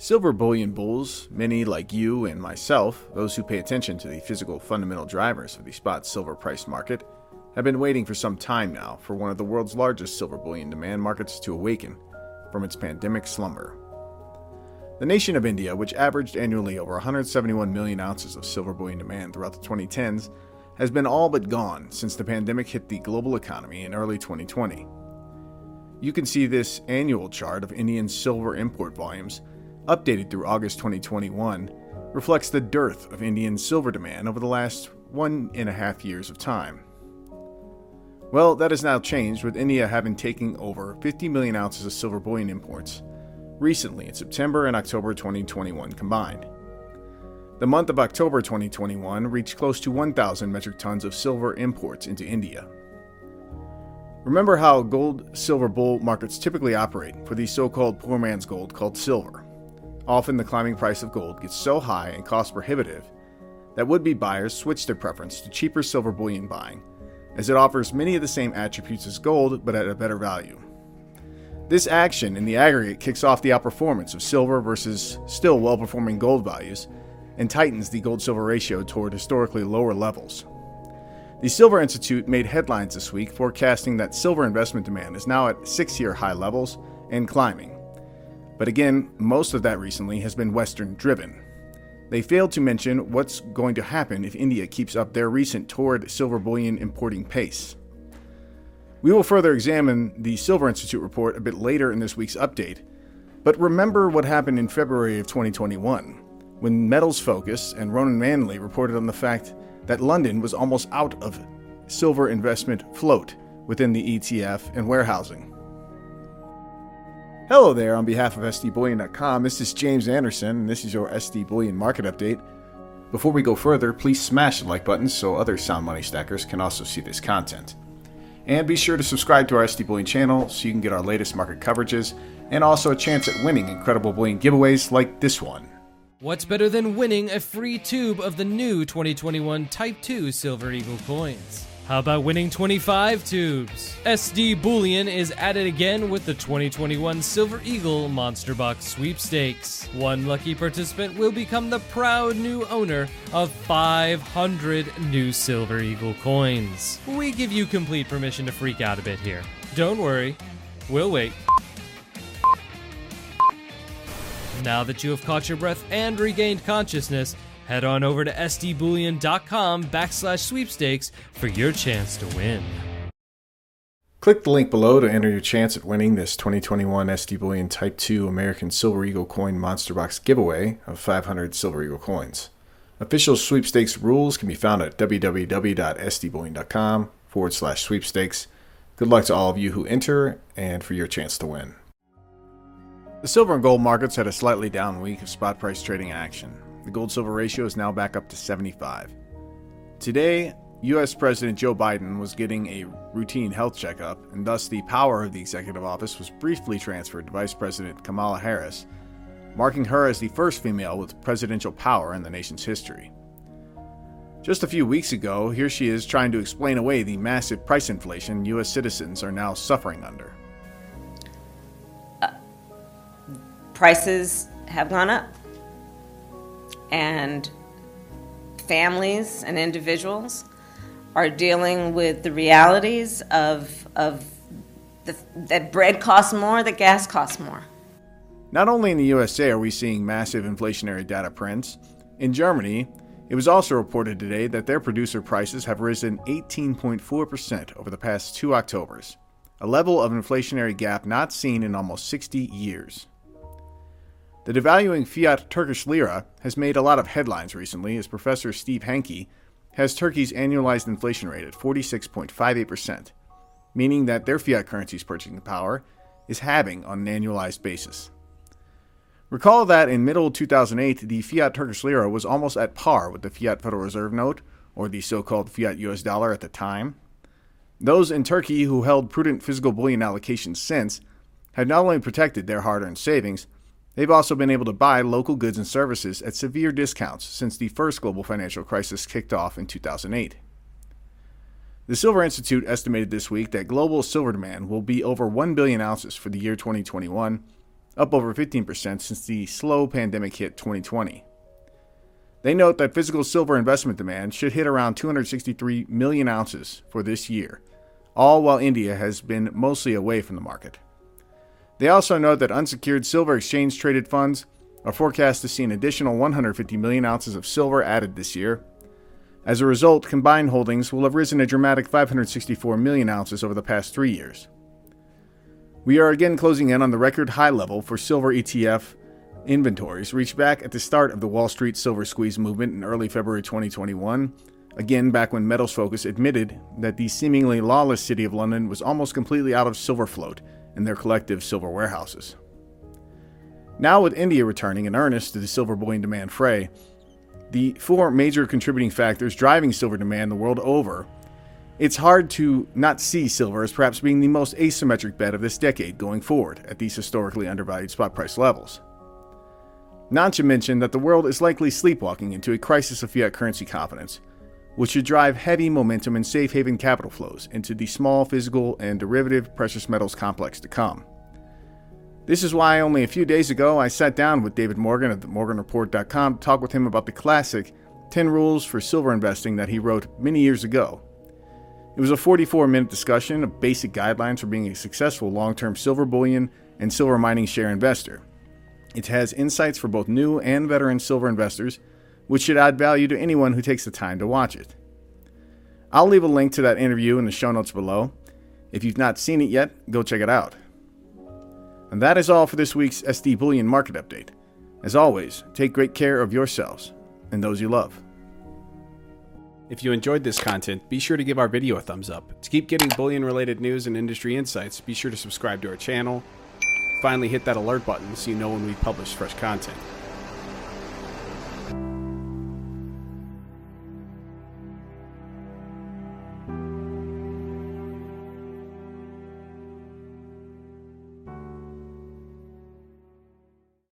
Silver bullion bulls, many like you and myself, those who pay attention to the physical fundamental drivers of the spot silver price market, have been waiting for some time now for one of the world's largest silver bullion demand markets to awaken from its pandemic slumber. The nation of India, which averaged annually over 171 million ounces of silver bullion demand throughout the 2010s, has been all but gone since the pandemic hit the global economy in early 2020. You can see this annual chart of Indian silver import volumes updated through August 2021, reflects the dearth of Indian silver demand over the last one and a half years of time. Well, that has now changed, with India having taken over 50 million ounces of silver bullion imports recently in September and October 2021 combined. The month of October 2021 reached close to 1,000 metric tons of silver imports into India. Remember how gold silver bull markets typically operate for the so called poor man's gold called silver. Often the climbing price of gold gets so high and cost prohibitive that would be buyers switch their preference to cheaper silver bullion buying, as it offers many of the same attributes as gold but at a better value. This action in the aggregate kicks off the outperformance of silver versus still well performing gold values and tightens the gold silver ratio toward historically lower levels. The Silver Institute made headlines this week forecasting that silver investment demand is now at six year high levels and climbing, but again, most of that recently has been Western driven. They failed to mention what's going to happen if India keeps up their recent torrid silver bullion importing pace. We will further examine the Silver Institute report a bit later in this week's update, but remember what happened in February of 2021 when Metals Focus and Ronan Manly reported on the fact that London was almost out of silver investment float within the ETF and warehousing. Hello there, on behalf of SDBullion.com, this is James Anderson, and this is your SD Bullion Market Update. Before we go further, please smash the like button so other sound money stackers can also see this content. And be sure to subscribe to our SD Bullion channel so you can get our latest market coverages and also a chance at winning incredible bullion giveaways like this one. What's better than winning a free tube of the new 2021 Type 2 Silver Eagle coins? How about winning 25 tubes? SD Bullion is at it again with the 2021 Silver Eagle Monster Box Sweepstakes. One lucky participant will become the proud new owner of 500 new Silver Eagle coins. We give you complete permission to freak out a bit here. Don't worry, we'll wait. Now that you have caught your breath and regained consciousness, Head on over to sdbullion.com backslash sweepstakes for your chance to win. Click the link below to enter your chance at winning this 2021 SD Bullion Type 2 American Silver Eagle Coin Monster Box giveaway of 500 Silver Eagle coins. Official sweepstakes rules can be found at www.sdbullion.com forward slash sweepstakes. Good luck to all of you who enter and for your chance to win. The silver and gold markets had a slightly down week of spot price trading action. The gold silver ratio is now back up to 75. Today, US President Joe Biden was getting a routine health checkup, and thus the power of the executive office was briefly transferred to Vice President Kamala Harris, marking her as the first female with presidential power in the nation's history. Just a few weeks ago, here she is trying to explain away the massive price inflation U.S. citizens are now suffering under. Uh, prices have gone up and families and individuals are dealing with the realities of, of the, that bread costs more, that gas costs more. Not only in the USA are we seeing massive inflationary data prints, in Germany, it was also reported today that their producer prices have risen 18.4% over the past two Octobers, a level of inflationary gap not seen in almost 60 years. The devaluing fiat Turkish lira has made a lot of headlines recently as Professor Steve Hanke has Turkey's annualized inflation rate at 46.58%, meaning that their fiat currency's purchasing power is halving on an annualized basis. Recall that in middle 2008, the fiat Turkish lira was almost at par with the fiat Federal Reserve note, or the so called fiat US dollar at the time. Those in Turkey who held prudent physical bullion allocations since have not only protected their hard earned savings, They've also been able to buy local goods and services at severe discounts since the first global financial crisis kicked off in 2008. The Silver Institute estimated this week that global silver demand will be over 1 billion ounces for the year 2021, up over 15% since the slow pandemic hit 2020. They note that physical silver investment demand should hit around 263 million ounces for this year, all while India has been mostly away from the market. They also note that unsecured silver exchange traded funds are forecast to see an additional 150 million ounces of silver added this year. As a result, combined holdings will have risen a dramatic 564 million ounces over the past three years. We are again closing in on the record high level for silver ETF inventories reached back at the start of the Wall Street silver squeeze movement in early February 2021, again back when Metals Focus admitted that the seemingly lawless city of London was almost completely out of silver float in their collective silver warehouses. Now, with India returning in earnest to the silver bullion demand fray, the four major contributing factors driving silver demand the world over, it's hard to not see silver as perhaps being the most asymmetric bet of this decade going forward at these historically undervalued spot price levels. Not to mention that the world is likely sleepwalking into a crisis of fiat currency confidence, which should drive heavy momentum and safe haven capital flows into the small physical and derivative precious metals complex to come. This is why only a few days ago I sat down with David Morgan of morganreport.com to talk with him about the classic 10 Rules for Silver Investing that he wrote many years ago. It was a 44 minute discussion of basic guidelines for being a successful long term silver bullion and silver mining share investor. It has insights for both new and veteran silver investors, which should add value to anyone who takes the time to watch it. I'll leave a link to that interview in the show notes below. If you've not seen it yet, go check it out. And that is all for this week's SD Bullion Market Update. As always, take great care of yourselves and those you love. If you enjoyed this content, be sure to give our video a thumbs up. To keep getting bullion related news and industry insights, be sure to subscribe to our channel. Finally, hit that alert button so you know when we publish fresh content.